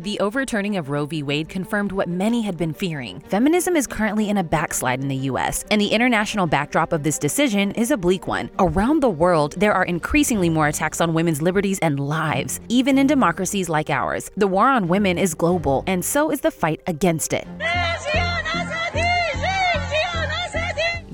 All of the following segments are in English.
The overturning of Roe v. Wade confirmed what many had been fearing. Feminism is currently in a backslide in the US, and the international backdrop of this decision is a bleak one. Around the world, there are increasingly more attacks on women's liberties and lives, even in democracies like ours. The war on women is global, and so is the fight against it.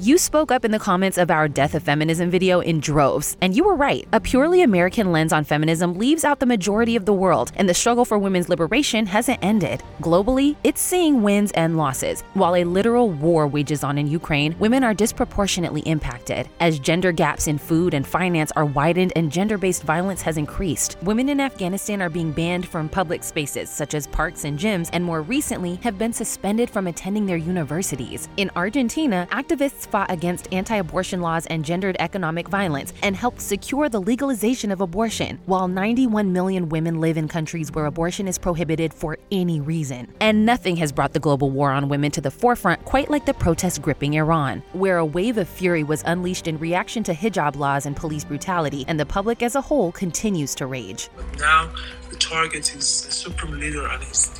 You spoke up in the comments of our Death of Feminism video in droves, and you were right. A purely American lens on feminism leaves out the majority of the world, and the struggle for women's liberation hasn't ended. Globally, it's seeing wins and losses. While a literal war wages on in Ukraine, women are disproportionately impacted. As gender gaps in food and finance are widened and gender based violence has increased, women in Afghanistan are being banned from public spaces such as parks and gyms, and more recently have been suspended from attending their universities. In Argentina, activists fought against anti abortion laws and gendered economic violence and helped secure the legalization of abortion, while 91 million women live in countries where abortion is prohibited for any reason. And nothing has brought the global war on women to the forefront quite like the protests gripping Iran, where a wave of fury was unleashed in reaction to hijab laws and police brutality, and the public as a whole continues to rage. But now the target is the supreme leader and his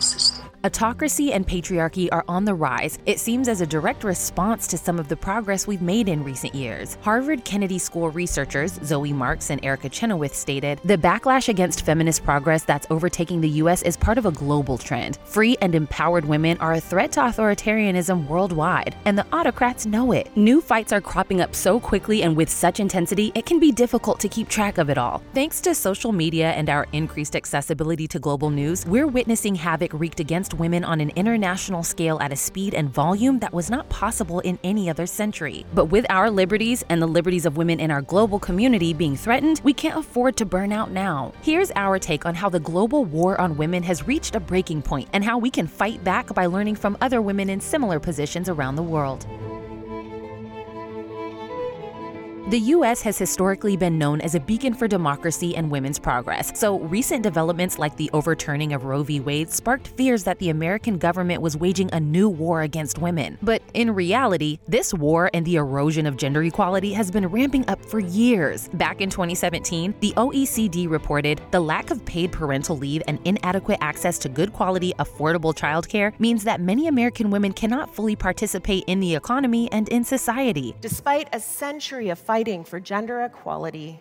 system. Autocracy and patriarchy are on the rise. It seems as a direct response to some of the progress we've made in recent years. Harvard Kennedy School researchers Zoe Marks and Erica Chenoweth stated The backlash against feminist progress that's overtaking the U.S. is part of a global trend. Free and empowered women are a threat to authoritarianism worldwide, and the autocrats know it. New fights are cropping up so quickly and with such intensity, it can be difficult to keep track of it all. Thanks to social media and our increased accessibility to global news, we're witnessing havoc wreaked against women on an international scale at a speed and volume that was not possible in any other century. But with our liberties and the liberties of women in our global community being threatened, we can't afford to burn out now. Here's our take on how the global war on women has reached a breaking point and how we can fight back by learning from other women in similar positions around the world. The U.S. has historically been known as a beacon for democracy and women's progress, so recent developments like the overturning of Roe v. Wade sparked fears that the American government was waging a new war against women. But in reality, this war and the erosion of gender equality has been ramping up for years. Back in 2017, the OECD reported the lack of paid parental leave and inadequate access to good quality, affordable childcare means that many American women cannot fully participate in the economy and in society. Despite a century of fighting for gender equality,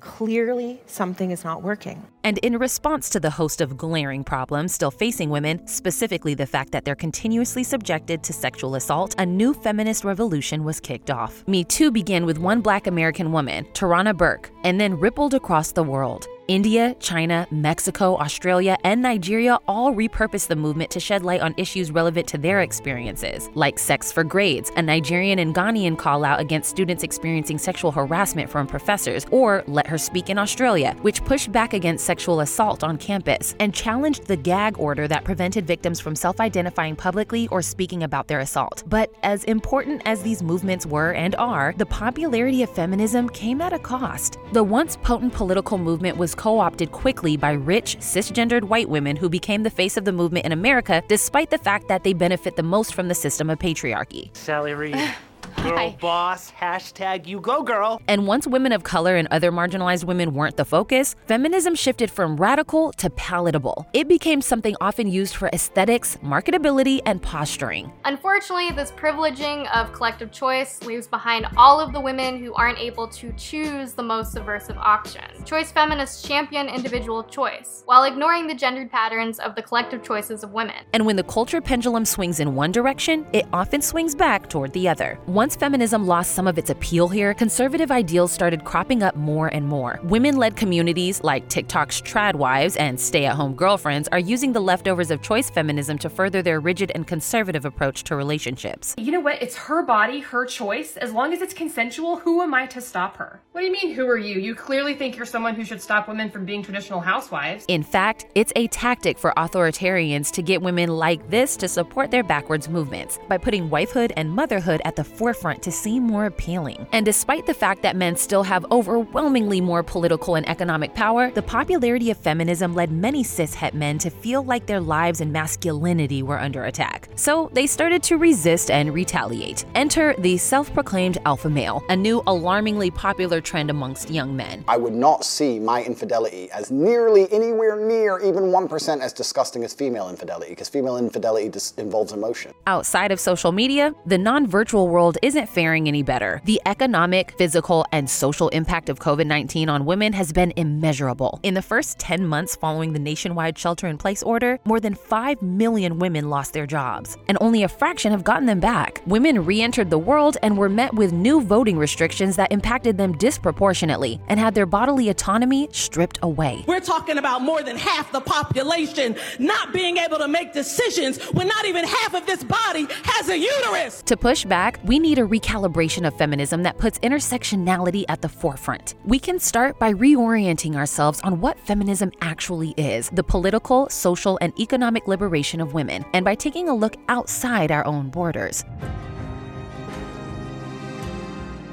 clearly something is not working. And in response to the host of glaring problems still facing women, specifically the fact that they're continuously subjected to sexual assault, a new feminist revolution was kicked off. Me Too began with one black American woman, Tarana Burke, and then rippled across the world. India, China, Mexico, Australia, and Nigeria all repurposed the movement to shed light on issues relevant to their experiences, like sex for grades, a Nigerian and Ghanaian call out against students experiencing sexual harassment from professors, or Let Her Speak in Australia, which pushed back against sexual assault on campus and challenged the gag order that prevented victims from self identifying publicly or speaking about their assault. But as important as these movements were and are, the popularity of feminism came at a cost. The once potent political movement was co opted quickly by rich, cisgendered white women who became the face of the movement in America, despite the fact that they benefit the most from the system of patriarchy. Sally Reed. Girl Hi. boss, hashtag you go girl. And once women of color and other marginalized women weren't the focus, feminism shifted from radical to palatable. It became something often used for aesthetics, marketability, and posturing. Unfortunately, this privileging of collective choice leaves behind all of the women who aren't able to choose the most subversive options. Choice feminists champion individual choice, while ignoring the gendered patterns of the collective choices of women. And when the culture pendulum swings in one direction, it often swings back toward the other. Once feminism lost some of its appeal here, conservative ideals started cropping up more and more. Women led communities like TikTok's trad wives and stay at home girlfriends are using the leftovers of choice feminism to further their rigid and conservative approach to relationships. You know what? It's her body, her choice. As long as it's consensual, who am I to stop her? What do you mean, who are you? You clearly think you're someone who should stop women from being traditional housewives. In fact, it's a tactic for authoritarians to get women like this to support their backwards movements by putting wifehood and motherhood at the forefront forefront to seem more appealing. And despite the fact that men still have overwhelmingly more political and economic power, the popularity of feminism led many cis-het men to feel like their lives and masculinity were under attack. So they started to resist and retaliate. Enter the self-proclaimed alpha male, a new alarmingly popular trend amongst young men. I would not see my infidelity as nearly anywhere near even 1% as disgusting as female infidelity, because female infidelity dis- involves emotion. Outside of social media, the non virtual world isn't faring any better. The economic, physical, and social impact of COVID 19 on women has been immeasurable. In the first 10 months following the nationwide shelter in place order, more than 5 million women lost their jobs, and only a fraction have gotten them back. Women re entered the world and were met with new voting restrictions that impacted them disproportionately and had their bodily autonomy stripped away. We're talking about more than half the population not being able to make decisions when not even half of this body has a uterus. To push back, we need a recalibration of feminism that puts intersectionality at the forefront. We can start by reorienting ourselves on what feminism actually is the political, social, and economic liberation of women, and by taking a look outside our own borders.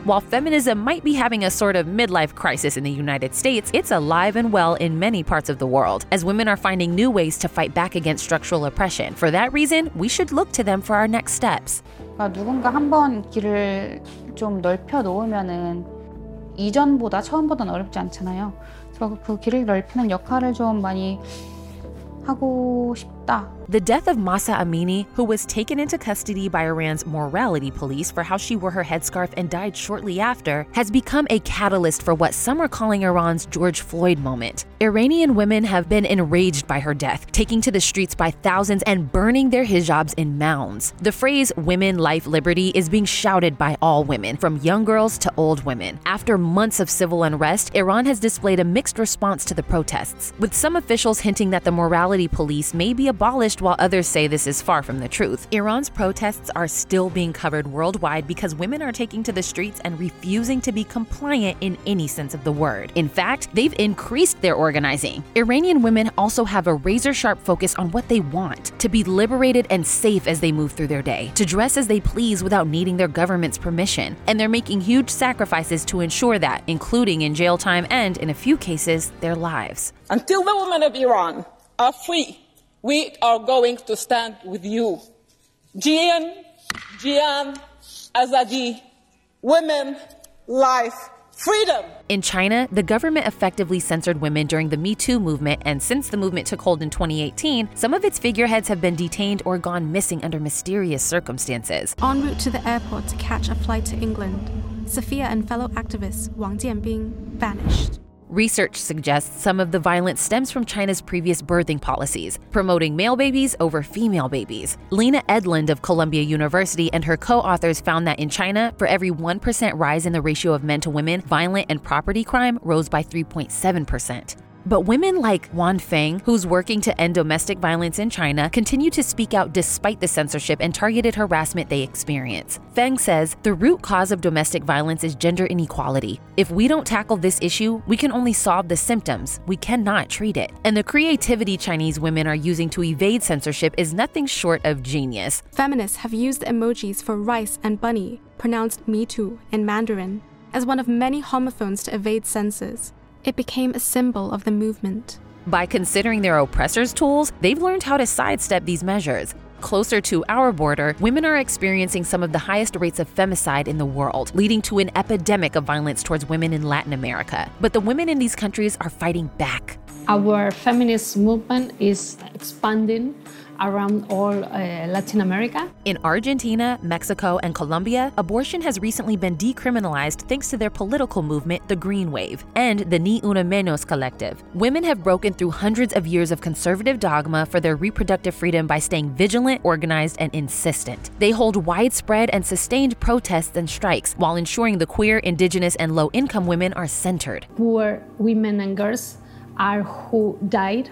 While feminism might be having a sort of midlife crisis in the United States, it's alive and well in many parts of the world, as women are finding new ways to fight back against structural oppression. For that reason, we should look to them for our next steps. 그러니까 누군가 한 번 길을 좀 넓혀 놓으면은 이전보다 처음보다는 어렵지 않잖아요. 그래서 그 길을 넓히는 역할을 좀 많이 하고 싶다. The death of Mahsa Amini, who was taken into custody by Iran's morality police for how she wore her headscarf and died shortly after, has become a catalyst for what some are calling Iran's George Floyd moment. Iranian women have been enraged by her death, taking to the streets by thousands and burning their hijabs in mounds. The phrase women, life, liberty is being shouted by all women, from young girls to old women. After months of civil unrest, Iran has displayed a mixed response to the protests, with some officials hinting that the morality police may be abolished while others say this is far from the truth. Iran's protests are still being covered worldwide because women are taking to the streets and refusing to be compliant in any sense of the word. In fact, they've increased their organizing. Iranian women also have a razor sharp focus on what they want to be liberated and safe as they move through their day, to dress as they please without needing their government's permission. And they're making huge sacrifices to ensure that, including in jail time and, in a few cases, their lives. Until the women of Iran are free, we are going to stand with you. Jian, Jian, Azadi, women, life, freedom. In China, the government effectively censored women during the Me Too movement, and since the movement took hold in 2018, some of its figureheads have been detained or gone missing under mysterious circumstances. En route to the airport to catch a flight to England, Sophia and fellow activist Wang Jianbing vanished. Research suggests some of the violence stems from China's previous birthing policies, promoting male babies over female babies. Lena Edlund of Columbia University and her co authors found that in China, for every 1% rise in the ratio of men to women, violent and property crime rose by 3.7%. But women like Wan Feng, who's working to end domestic violence in China, continue to speak out despite the censorship and targeted harassment they experience. Feng says the root cause of domestic violence is gender inequality. If we don't tackle this issue, we can only solve the symptoms. We cannot treat it. And the creativity Chinese women are using to evade censorship is nothing short of genius. Feminists have used emojis for rice and bunny, pronounced me too in Mandarin, as one of many homophones to evade censors. It became a symbol of the movement. By considering their oppressors' tools, they've learned how to sidestep these measures. Closer to our border, women are experiencing some of the highest rates of femicide in the world, leading to an epidemic of violence towards women in Latin America. But the women in these countries are fighting back. Our feminist movement is expanding around all uh, Latin America. In Argentina, Mexico, and Colombia, abortion has recently been decriminalized thanks to their political movement, the Green Wave, and the Ni Una Menos Collective. Women have broken through hundreds of years of conservative dogma for their reproductive freedom by staying vigilant, organized, and insistent. They hold widespread and sustained protests and strikes while ensuring the queer, indigenous, and low income women are centered. Poor women and girls are who died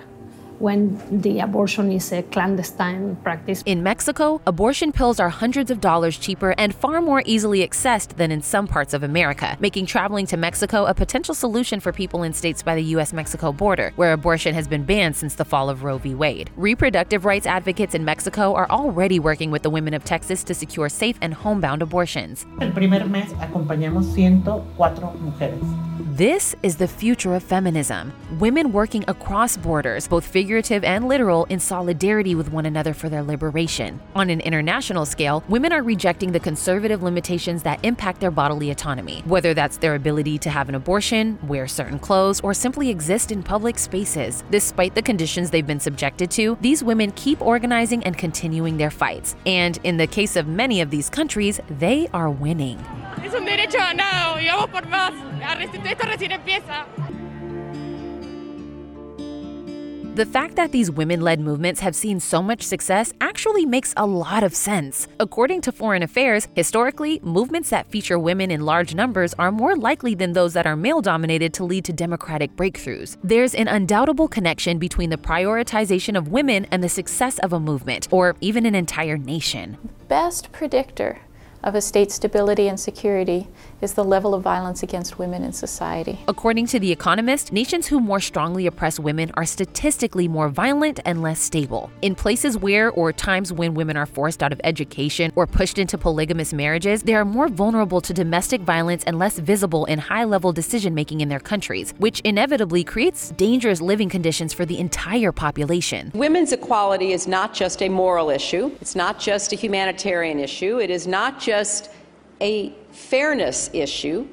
when the abortion is a clandestine practice. In Mexico, abortion pills are hundreds of dollars cheaper and far more easily accessed than in some parts of America, making traveling to Mexico a potential solution for people in states by the US Mexico border, where abortion has been banned since the fall of Roe v. Wade. Reproductive rights advocates in Mexico are already working with the women of Texas to secure safe and homebound abortions. El primer mes acompañamos 104 mujeres. This is the future of feminism. Women working across borders, both figurative and literal, in solidarity with one another for their liberation. On an international scale, women are rejecting the conservative limitations that impact their bodily autonomy, whether that's their ability to have an abortion, wear certain clothes, or simply exist in public spaces. Despite the conditions they've been subjected to, these women keep organizing and continuing their fights. And in the case of many of these countries, they are winning. Vamos por más. Esto recién empieza. The fact that these women led movements have seen so much success actually makes a lot of sense. According to Foreign Affairs, historically, movements that feature women in large numbers are more likely than those that are male dominated to lead to democratic breakthroughs. There's an undoubtable connection between the prioritization of women and the success of a movement, or even an entire nation. Best predictor of a state's stability and security is the level of violence against women in society. According to The Economist, nations who more strongly oppress women are statistically more violent and less stable. In places where or times when women are forced out of education or pushed into polygamous marriages, they are more vulnerable to domestic violence and less visible in high level decision making in their countries, which inevitably creates dangerous living conditions for the entire population. Women's equality is not just a moral issue, it's not just a humanitarian issue, it is not just a fairness issue.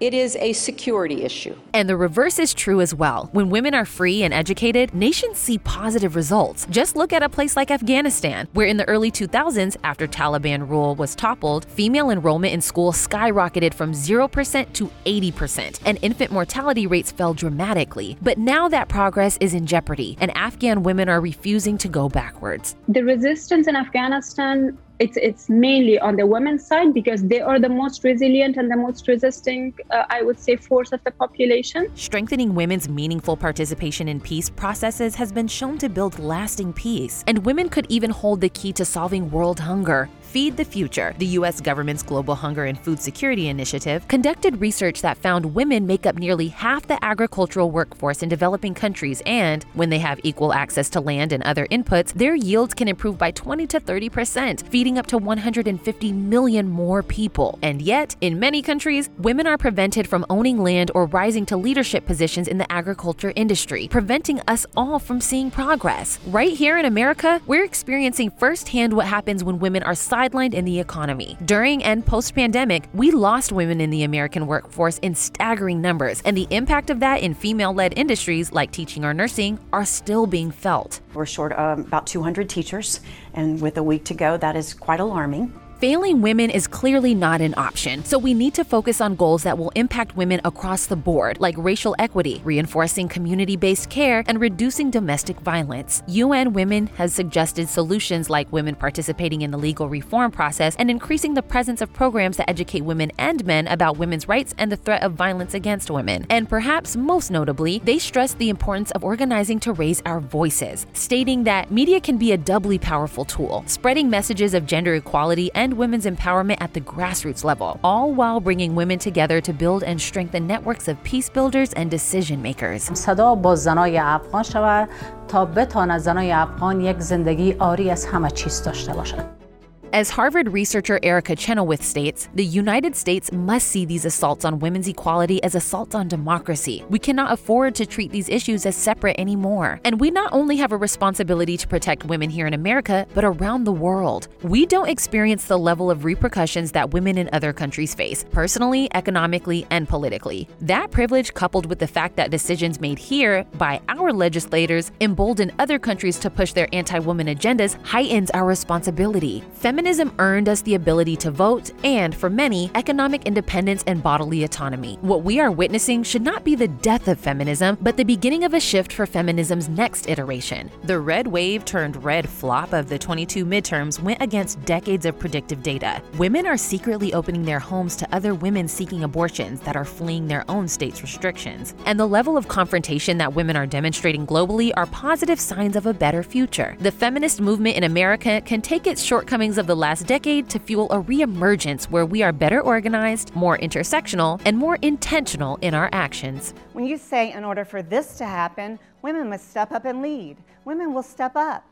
It is a security issue. And the reverse is true as well. When women are free and educated, nations see positive results. Just look at a place like Afghanistan, where in the early 2000s, after Taliban rule was toppled, female enrollment in school skyrocketed from 0% to 80%, and infant mortality rates fell dramatically. But now that progress is in jeopardy, and Afghan women are refusing to go backwards. The resistance in Afghanistan it's it's mainly on the women's side because they are the most resilient and the most resisting uh, i would say force of the population. Strengthening women's meaningful participation in peace processes has been shown to build lasting peace and women could even hold the key to solving world hunger Feed the Future, the U.S. government's global hunger and food security initiative, conducted research that found women make up nearly half the agricultural workforce in developing countries, and when they have equal access to land and other inputs, their yields can improve by 20 to 30 percent, feeding up to 150 million more people. And yet, in many countries, women are prevented from owning land or rising to leadership positions in the agriculture industry, preventing us all from seeing progress. Right here in America, we're experiencing firsthand what happens when women are sidelined in the economy. During and post pandemic, we lost women in the American workforce in staggering numbers, and the impact of that in female led industries like teaching or nursing are still being felt. We're short about 200 teachers, and with a week to go, that is quite alarming. Failing women is clearly not an option, so we need to focus on goals that will impact women across the board, like racial equity, reinforcing community based care, and reducing domestic violence. UN Women has suggested solutions like women participating in the legal reform process and increasing the presence of programs that educate women and men about women's rights and the threat of violence against women. And perhaps most notably, they stress the importance of organizing to raise our voices, stating that media can be a doubly powerful tool, spreading messages of gender equality and women's empowerment at the grassroots level, all while bringing women together to build and strengthen networks of peace builders and decision makers. صدا با زنای افغان شود تا بتواند زنای افغان یک زندگی آری از همه چیز داشته باشند. as Harvard researcher Erica Chenoweth states, the United States must see these assaults on women's equality as assaults on democracy. We cannot afford to treat these issues as separate anymore. And we not only have a responsibility to protect women here in America, but around the world. We don't experience the level of repercussions that women in other countries face, personally, economically, and politically. That privilege, coupled with the fact that decisions made here by our legislators embolden other countries to push their anti woman agendas, heightens our responsibility. Feminist Feminism earned us the ability to vote and, for many, economic independence and bodily autonomy. What we are witnessing should not be the death of feminism, but the beginning of a shift for feminism's next iteration. The red wave turned red flop of the 22 midterms went against decades of predictive data. Women are secretly opening their homes to other women seeking abortions that are fleeing their own state's restrictions. And the level of confrontation that women are demonstrating globally are positive signs of a better future. The feminist movement in America can take its shortcomings of the last decade to fuel a reemergence where we are better organized, more intersectional, and more intentional in our actions. When you say, in order for this to happen, women must step up and lead, women will step up.